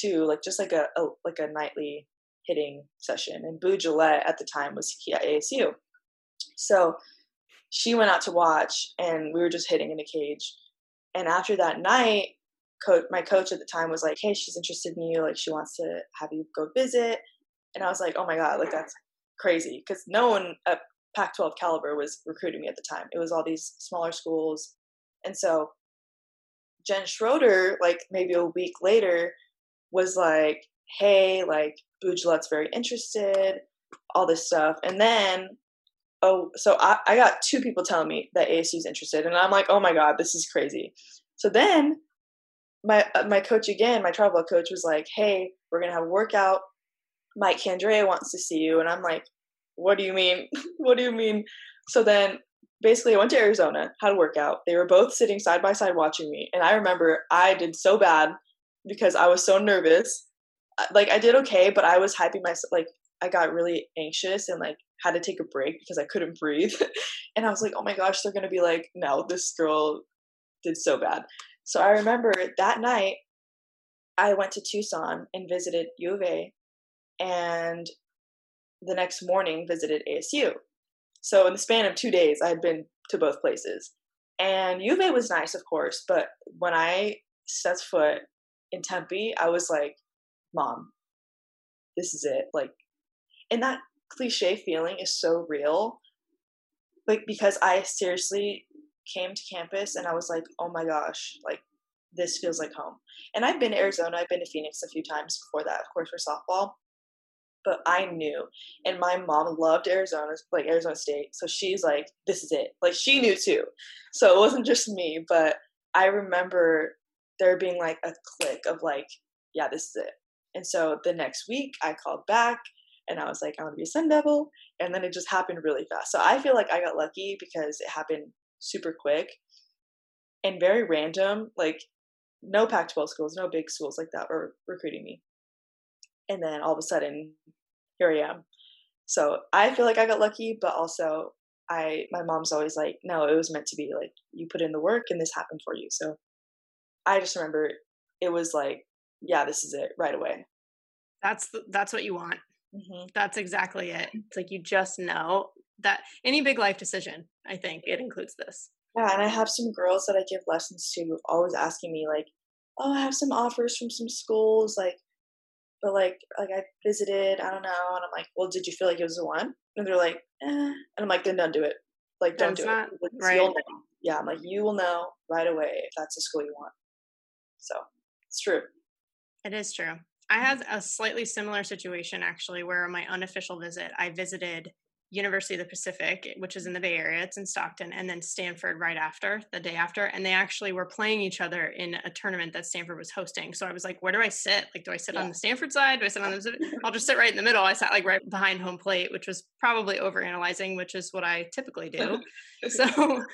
[SPEAKER 2] to like just like a, a like a nightly hitting session. And Boo Gillette at the time was at ASU. So she went out to watch and we were just hitting in a cage. And after that night, coach, my coach at the time was like, "Hey, she's interested in you. Like, she wants to have you go visit." And I was like, "Oh my god, like that's crazy!" Because no one at Pac-12 caliber was recruiting me at the time. It was all these smaller schools, and so Jen Schroeder, like maybe a week later, was like, "Hey, like Boo very interested." All this stuff, and then oh, so I, I got two people telling me that ASU is interested, and I'm like, oh my god, this is crazy. So then my uh, my coach again, my travel coach was like, hey, we're gonna have a workout. Mike Candrea wants to see you, and I'm like, what do you mean? what do you mean? So then basically I went to Arizona, had a workout. They were both sitting side by side watching me. And I remember I did so bad because I was so nervous. Like I did okay, but I was hyping myself like I got really anxious and like had to take a break because I couldn't breathe. and I was like, oh my gosh, they're going to be like, no, this girl did so bad. So I remember that night, I went to Tucson and visited U of A, and the next morning visited ASU. So in the span of two days, I had been to both places. And U of A was nice, of course, but when I set foot in Tempe, I was like, Mom, this is it. Like, and that cliche feeling is so real. Like because I seriously came to campus and I was like, oh my gosh, like this feels like home. And I've been to Arizona, I've been to Phoenix a few times before that, of course, for softball. But I knew, and my mom loved Arizona, like Arizona State. So she's like, this is it. Like she knew too. So it wasn't just me, but I remember there being like a click of like, yeah, this is it. And so the next week I called back and I was like, I want to be a Sun Devil. And then it just happened really fast. So I feel like I got lucky because it happened super quick and very random. Like, no Pac 12 schools, no big schools like that were recruiting me. And then all of a sudden, here I am. So I feel like I got lucky, but also I my mom's always like, no, it was meant to be. Like you put in the work and this happened for you. So I just remember it was like, yeah, this is it right away.
[SPEAKER 1] That's the, that's what you want. Mm-hmm. That's exactly it. It's like you just know that any big life decision, I think it includes this.
[SPEAKER 2] Yeah, and I have some girls that I give lessons to always asking me like, "Oh, I have some offers from some schools, like, but like, like I visited, I don't know." And I'm like, "Well, did you feel like it was the one?" And they're like, "Eh," and I'm like, "Then don't do it. Like, don't that's do not, it. Right. Yeah, I'm like, you will know right away if that's the school you want." So it's true.
[SPEAKER 1] It is true. I had a slightly similar situation actually where on my unofficial visit, I visited University of the Pacific, which is in the Bay Area. It's in Stockton, and then Stanford right after, the day after. And they actually were playing each other in a tournament that Stanford was hosting. So I was like, where do I sit? Like, do I sit yeah. on the Stanford side? Do I sit on the I'll just sit right in the middle. I sat like right behind home plate, which was probably overanalyzing, which is what I typically do. so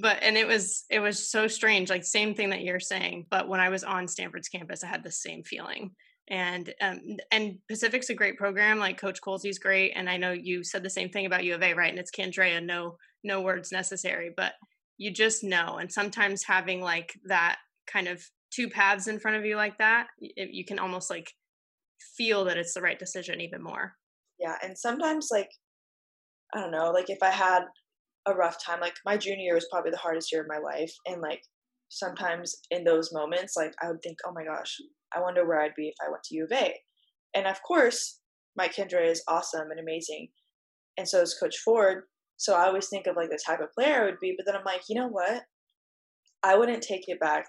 [SPEAKER 1] but and it was it was so strange like same thing that you're saying but when i was on stanford's campus i had the same feeling and um, and Pacific's a great program. Like Coach Kolze's great, and I know you said the same thing about U of A, right? And it's Candrea, no no words necessary, but you just know. And sometimes having like that kind of two paths in front of you like that, it, you can almost like feel that it's the right decision even more.
[SPEAKER 2] Yeah, and sometimes like I don't know, like if I had a rough time, like my junior year was probably the hardest year of my life, and like sometimes in those moments, like I would think, oh my gosh, I wonder where I'd be if I went to U of A. And of course, Mike Candrea is awesome and amazing. And so is Coach Ford. So I always think of like the type of player I would be, but then I'm like, you know what? I wouldn't take it back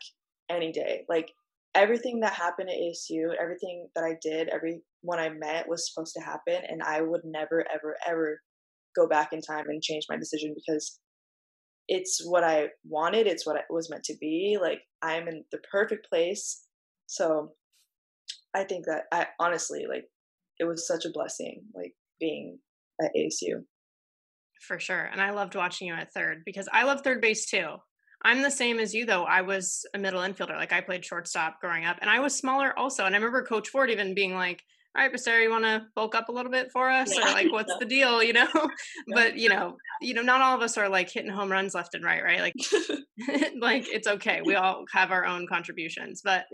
[SPEAKER 2] any day. Like everything that happened at ASU, everything that I did, everyone I met was supposed to happen. And I would never, ever, ever go back in time and change my decision because it's what I wanted. It's what it was meant to be. Like I'm in the perfect place so I think that I honestly like it was such a blessing, like being at ASU.
[SPEAKER 1] For sure. And I loved watching you at third because I love third base too. I'm the same as you though. I was a middle infielder. Like I played shortstop growing up and I was smaller also. And I remember Coach Ford even being like, all right, Becerra, you want to bulk up a little bit for us? Yeah. Or like, what's the deal? You know, but you know, you know, not all of us are like hitting home runs left and right, right? Like, like it's okay. We all have our own contributions, but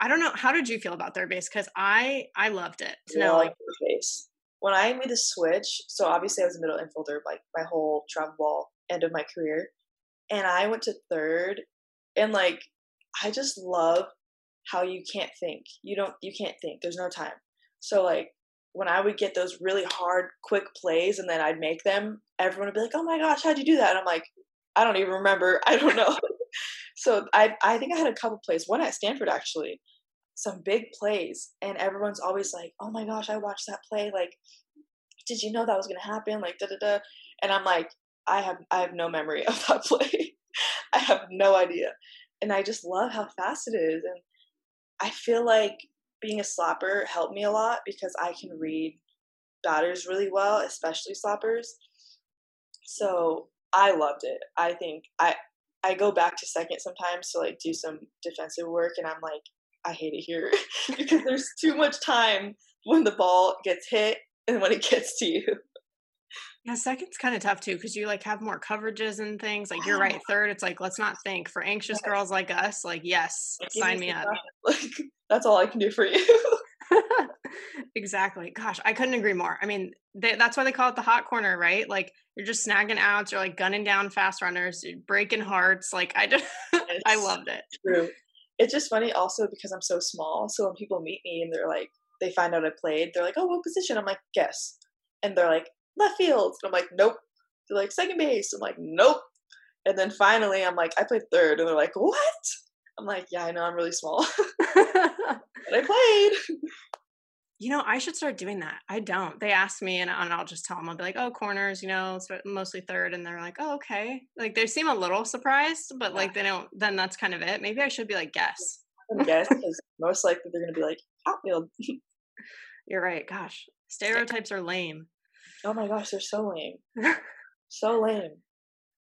[SPEAKER 1] I don't know. How did you feel about third base? Because I I loved it to know like
[SPEAKER 2] third base. When I made the switch, so obviously I was a middle infielder like my whole travel ball end of my career, and I went to third, and like I just love how you can't think. You don't. You can't think. There's no time. So like when I would get those really hard, quick plays, and then I'd make them, everyone would be like, "Oh my gosh, how'd you do that?" And I'm like, I don't even remember. I don't know. So I I think I had a couple plays. One at Stanford actually, some big plays, and everyone's always like, "Oh my gosh, I watched that play. Like, did you know that was gonna happen? Like, da da da." And I'm like, I have I have no memory of that play. I have no idea, and I just love how fast it is, and I feel like being a slapper helped me a lot because I can read batters really well, especially slappers. So I loved it. I think I I go back to second sometimes to like do some defensive work and I'm like, I hate it here because there's too much time when the ball gets hit and when it gets to you.
[SPEAKER 1] Yeah, second's kind of tough too because you like have more coverages and things. Like you're right, third. It's like let's not think for anxious girls like us. Like yes, sign me up.
[SPEAKER 2] Like that's all I can do for you.
[SPEAKER 1] exactly. Gosh, I couldn't agree more. I mean, they, that's why they call it the hot corner, right? Like you're just snagging outs, you're like gunning down fast runners, breaking hearts. Like I just, I loved it.
[SPEAKER 2] True. It's just funny also because I'm so small. So when people meet me and they're like, they find out I played, they're like, "Oh, what position?" I'm like, "Guess," and they're like, "Left field." And I'm like, "Nope." They're like, "Second base." I'm like, "Nope." And then finally, I'm like, "I played third. and they're like, "What?" I'm like, "Yeah, I know. I'm really small." but I played.
[SPEAKER 1] You know, I should start doing that. I don't. They ask me, and, and I'll just tell them. I'll be like, "Oh, corners, you know, it's mostly third. and they're like, "Oh, okay." Like they seem a little surprised, but like they don't. Then that's kind of it. Maybe I should be like, "Guess."
[SPEAKER 2] guess because most likely they're going to be like outfield.
[SPEAKER 1] You're right. Gosh, stereotypes are lame.
[SPEAKER 2] Oh my gosh, they're so lame. so lame.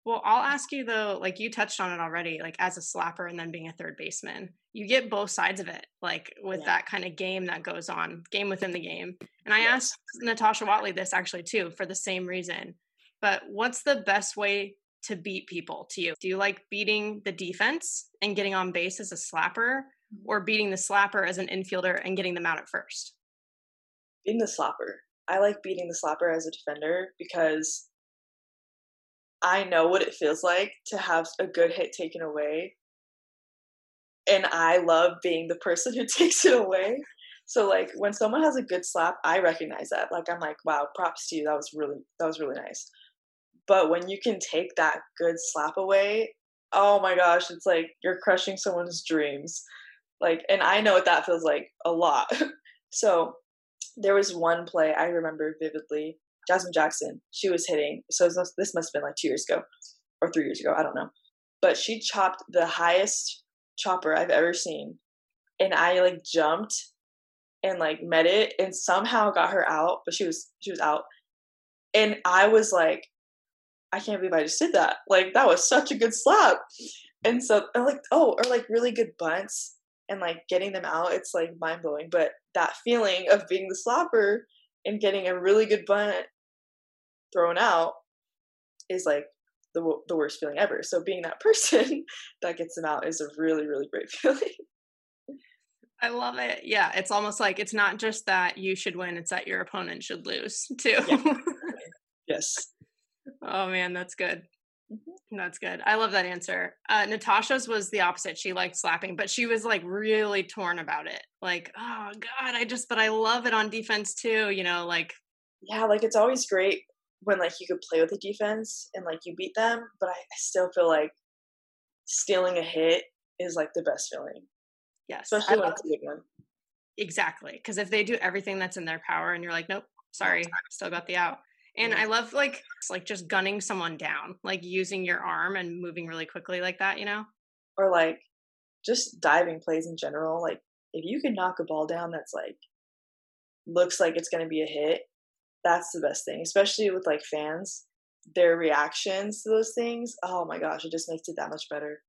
[SPEAKER 1] Well, I'll ask you though, like you touched on it already, like as a slapper and then being a third baseman, you get both sides of it, like with yeah. that kind of game that goes on, game within the game. And I yes. asked Natasha Watley this actually too for the same reason. But what's the best way to beat people to you? Do you like beating the defense and getting on base as a slapper mm-hmm. or beating the slapper as an infielder and getting them out at first?
[SPEAKER 2] Beating the slapper. I like beating the slapper as a defender because I know what it feels like to have a good hit taken away. And I love being the person who takes it away. So like when someone has a good slap, I recognize that. Like I'm like, wow, props to you. That was really that was really nice. But when you can take that good slap away, oh my gosh, it's like you're crushing someone's dreams. Like, and I know what that feels like a lot. so there was one play I remember vividly. Jasmine Jackson, she was hitting. So this must have been like two years ago or three years ago. I don't know. But she chopped the highest chopper I've ever seen. And I like jumped and like met it and somehow got her out, but she was she was out. And I was like, I can't believe I just did that. Like that was such a good slap. And so I'm like oh, or like really good bunts and like getting them out, it's like mind blowing. But that feeling of being the slapper and getting a really good bunt thrown out is like the the worst feeling ever. So being that person that gets them out is a really really great feeling.
[SPEAKER 1] I love it. Yeah, it's almost like it's not just that you should win; it's that your opponent should lose too.
[SPEAKER 2] Yeah. yes.
[SPEAKER 1] Oh man, that's good. Mm-hmm. That's good. I love that answer. Uh, Natasha's was the opposite. She liked slapping, but she was like really torn about it. Like, oh God, I just, but I love it on defense too. You know, like.
[SPEAKER 2] Yeah, like it's always great when like you could play with the defense and like you beat them, but I, I still feel like stealing a hit is like the best feeling.
[SPEAKER 1] Yes.
[SPEAKER 2] Especially when it's a big one.
[SPEAKER 1] Exactly. Because if they do everything that's in their power and you're like, nope, sorry, still got the out. And I love like like just gunning someone down, like using your arm and moving really quickly like that, you know?
[SPEAKER 2] Or like just diving plays in general. Like if you can knock a ball down that's like looks like it's gonna be a hit, that's the best thing. Especially with like fans, their reactions to those things. Oh my gosh, it just makes it that much better.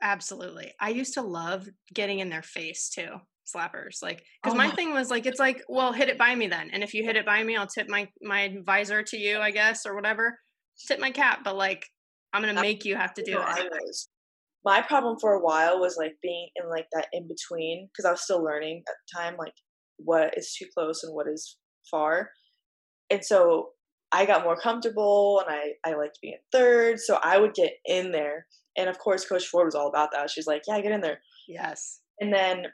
[SPEAKER 1] Absolutely. I used to love getting in their face too slappers like because oh my, my thing was like it's like well hit it by me then and if you hit it by me i'll tip my my advisor to you i guess or whatever tip my cap but like i'm gonna make you have to do it
[SPEAKER 2] my problem for a while was like being in like that in between because i was still learning at the time like what is too close and what is far and so i got more comfortable and i i liked being third so i would get in there. And of course coach ford was all about that. She's like yeah get in there.
[SPEAKER 1] Yes.
[SPEAKER 2] And then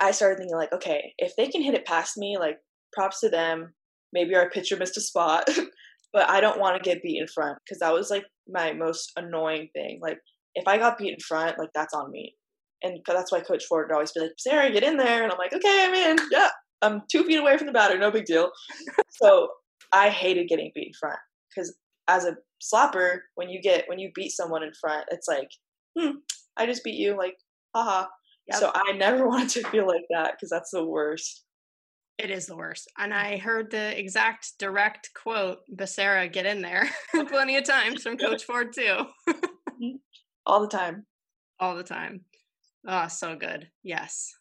[SPEAKER 2] I started thinking like, okay, if they can hit it past me, like props to them. Maybe our pitcher missed a spot, but I don't want to get beat in front because that was like my most annoying thing. Like if I got beat in front, like that's on me, and that's why Coach Ford would always be like, "Sarah, get in there," and I'm like, "Okay, I'm in. Yeah, I'm two feet away from the batter, no big deal." so I hated getting beat in front because as a slapper, when you get when you beat someone in front, it's like, hmm, I just beat you, like, haha. Yep. So I never wanted to feel like that because that's the worst.
[SPEAKER 1] It is the worst. And I heard the exact direct quote, Becerra, get in there plenty of times from Coach Ford too.
[SPEAKER 2] Mm-hmm. All the time.
[SPEAKER 1] All the time. Oh, so good. Yes.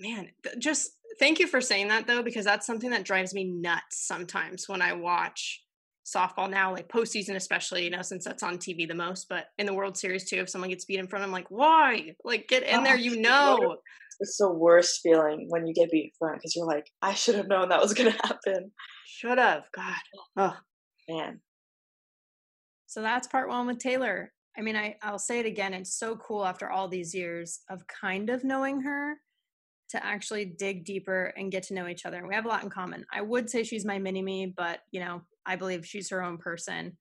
[SPEAKER 1] Man, just thank you for saying that though, because that's something that drives me nuts sometimes when I watch softball now, like postseason, especially, you know, since that's on TV the most, but in the World Series too, if someone gets beat in front, I'm like, why? Like, get in oh, there, you know.
[SPEAKER 2] It's the worst feeling when you get beat in front because you're like, I should have known that was going to happen.
[SPEAKER 1] Should have. God. Oh,
[SPEAKER 2] man.
[SPEAKER 1] So that's part one with Taylor. I mean, I, I'll say it again. It's so cool after all these years of kind of knowing her to actually dig deeper and get to know each other. And we have a lot in common. I would say she's my mini me, but you know, I believe she's her own person,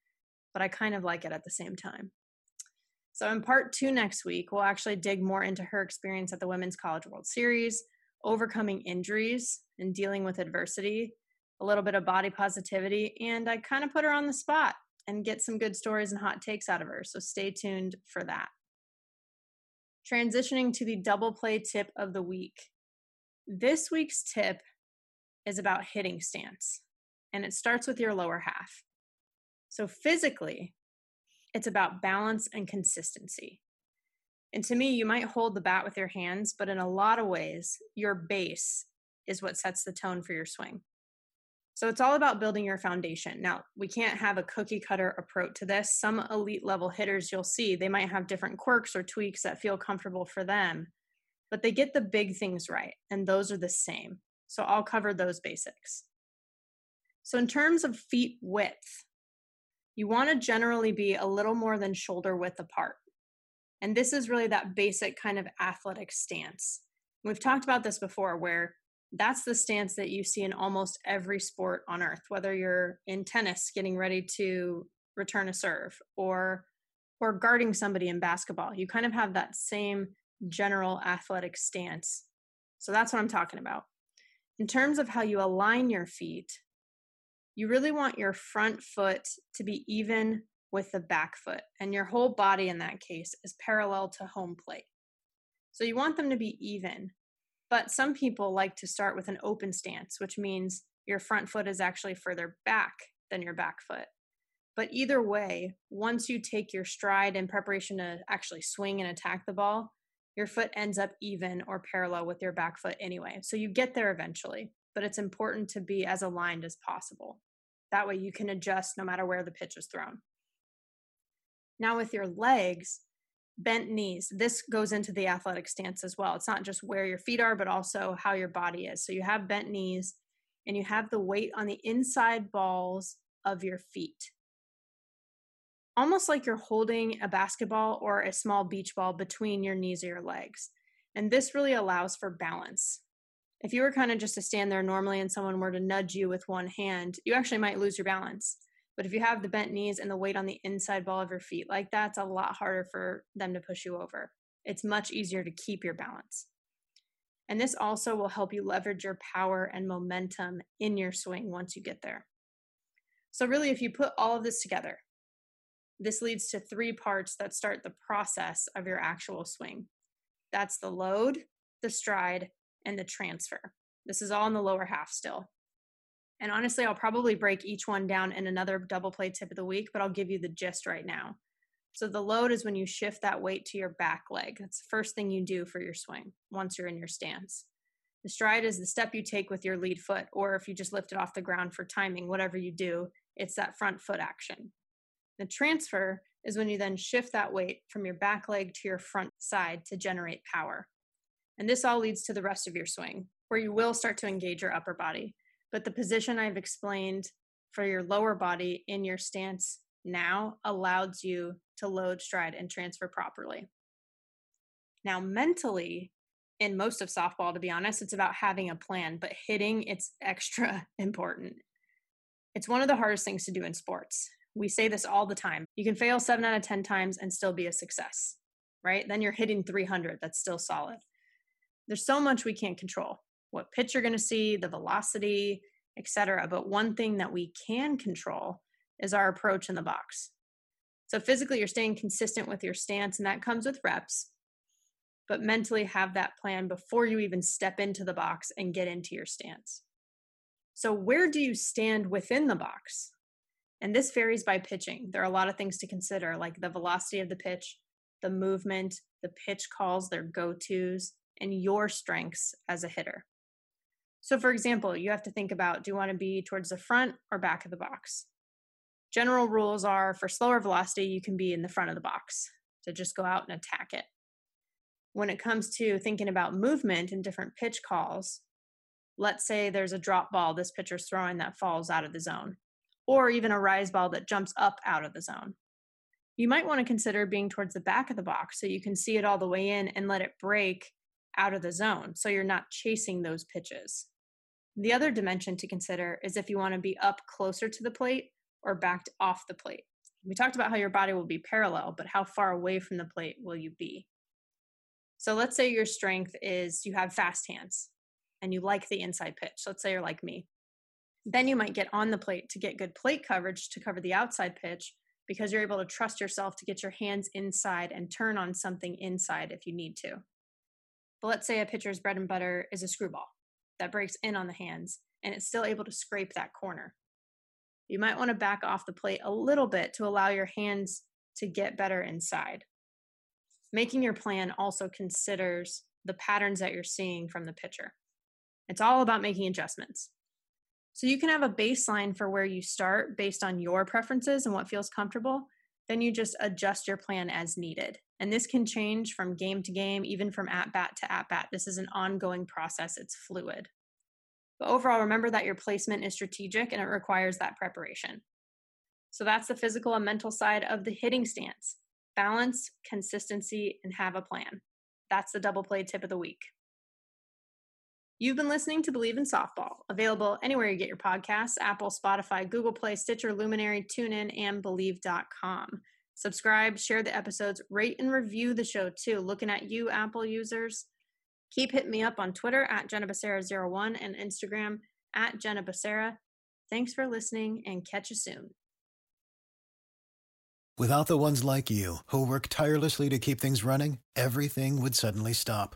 [SPEAKER 1] but I kind of like it at the same time. So, in part two next week, we'll actually dig more into her experience at the Women's College World Series, overcoming injuries and dealing with adversity, a little bit of body positivity, and I kind of put her on the spot and get some good stories and hot takes out of her. So, stay tuned for that. Transitioning to the double play tip of the week. This week's tip is about hitting stance and it starts with your lower half. So, physically, it's about balance and consistency. And to me, you might hold the bat with your hands, but in a lot of ways, your base is what sets the tone for your swing. So it's all about building your foundation. Now, we can't have a cookie cutter approach to this. Some elite level hitters you'll see, they might have different quirks or tweaks that feel comfortable for them, but they get the big things right, and those are the same. So I'll cover those basics. So, in terms of feet width, you want to generally be a little more than shoulder width apart. And this is really that basic kind of athletic stance. We've talked about this before, where that's the stance that you see in almost every sport on earth, whether you're in tennis getting ready to return a serve or or guarding somebody in basketball. You kind of have that same general athletic stance. So that's what I'm talking about. In terms of how you align your feet, you really want your front foot to be even with the back foot, and your whole body in that case is parallel to home plate. So you want them to be even. But some people like to start with an open stance, which means your front foot is actually further back than your back foot. But either way, once you take your stride in preparation to actually swing and attack the ball, your foot ends up even or parallel with your back foot anyway. So you get there eventually, but it's important to be as aligned as possible. That way you can adjust no matter where the pitch is thrown. Now, with your legs, bent knees, this goes into the athletic stance as well. It's not just where your feet are, but also how your body is. So you have bent knees and you have the weight on the inside balls of your feet almost like you're holding a basketball or a small beach ball between your knees or your legs. And this really allows for balance. If you were kind of just to stand there normally and someone were to nudge you with one hand, you actually might lose your balance. But if you have the bent knees and the weight on the inside ball of your feet like that, it's a lot harder for them to push you over. It's much easier to keep your balance. And this also will help you leverage your power and momentum in your swing once you get there. So, really, if you put all of this together, this leads to three parts that start the process of your actual swing that's the load, the stride, and the transfer. This is all in the lower half still. And honestly, I'll probably break each one down in another double play tip of the week, but I'll give you the gist right now. So the load is when you shift that weight to your back leg. That's the first thing you do for your swing once you're in your stance. The stride is the step you take with your lead foot, or if you just lift it off the ground for timing, whatever you do, it's that front foot action. The transfer is when you then shift that weight from your back leg to your front side to generate power. And this all leads to the rest of your swing, where you will start to engage your upper body. But the position I've explained for your lower body in your stance now allows you to load, stride, and transfer properly. Now, mentally, in most of softball, to be honest, it's about having a plan, but hitting, it's extra important. It's one of the hardest things to do in sports. We say this all the time. You can fail seven out of 10 times and still be a success, right? Then you're hitting 300. That's still solid. There's so much we can't control what pitch you're going to see, the velocity, etc. But one thing that we can control is our approach in the box. So physically, you're staying consistent with your stance, and that comes with reps. But mentally, have that plan before you even step into the box and get into your stance. So, where do you stand within the box? And this varies by pitching. There are a lot of things to consider, like the velocity of the pitch, the movement, the pitch calls, their go tos, and your strengths as a hitter. So, for example, you have to think about do you want to be towards the front or back of the box? General rules are for slower velocity, you can be in the front of the box to just go out and attack it. When it comes to thinking about movement and different pitch calls, let's say there's a drop ball this pitcher's throwing that falls out of the zone or even a rise ball that jumps up out of the zone. You might want to consider being towards the back of the box so you can see it all the way in and let it break out of the zone so you're not chasing those pitches. The other dimension to consider is if you want to be up closer to the plate or backed off the plate. We talked about how your body will be parallel, but how far away from the plate will you be? So let's say your strength is you have fast hands and you like the inside pitch. Let's say you're like me. Then you might get on the plate to get good plate coverage to cover the outside pitch because you're able to trust yourself to get your hands inside and turn on something inside if you need to. But let's say a pitcher's bread and butter is a screwball that breaks in on the hands and it's still able to scrape that corner. You might want to back off the plate a little bit to allow your hands to get better inside. Making your plan also considers the patterns that you're seeing from the pitcher. It's all about making adjustments. So you can have a baseline for where you start based on your preferences and what feels comfortable. Then you just adjust your plan as needed. And this can change from game to game, even from at bat to at bat. This is an ongoing process, it's fluid. But overall, remember that your placement is strategic and it requires that preparation. So that's the physical and mental side of the hitting stance balance, consistency, and have a plan. That's the double play tip of the week. You've been listening to Believe in Softball, available anywhere you get your podcasts Apple, Spotify, Google Play, Stitcher, Luminary, TuneIn, and Believe.com. Subscribe, share the episodes, rate and review the show too. Looking at you, Apple users. Keep hitting me up on Twitter at Jenna Becerra01 and Instagram at Jenna Becerra. Thanks for listening and catch you soon.
[SPEAKER 3] Without the ones like you, who work tirelessly to keep things running, everything would suddenly stop.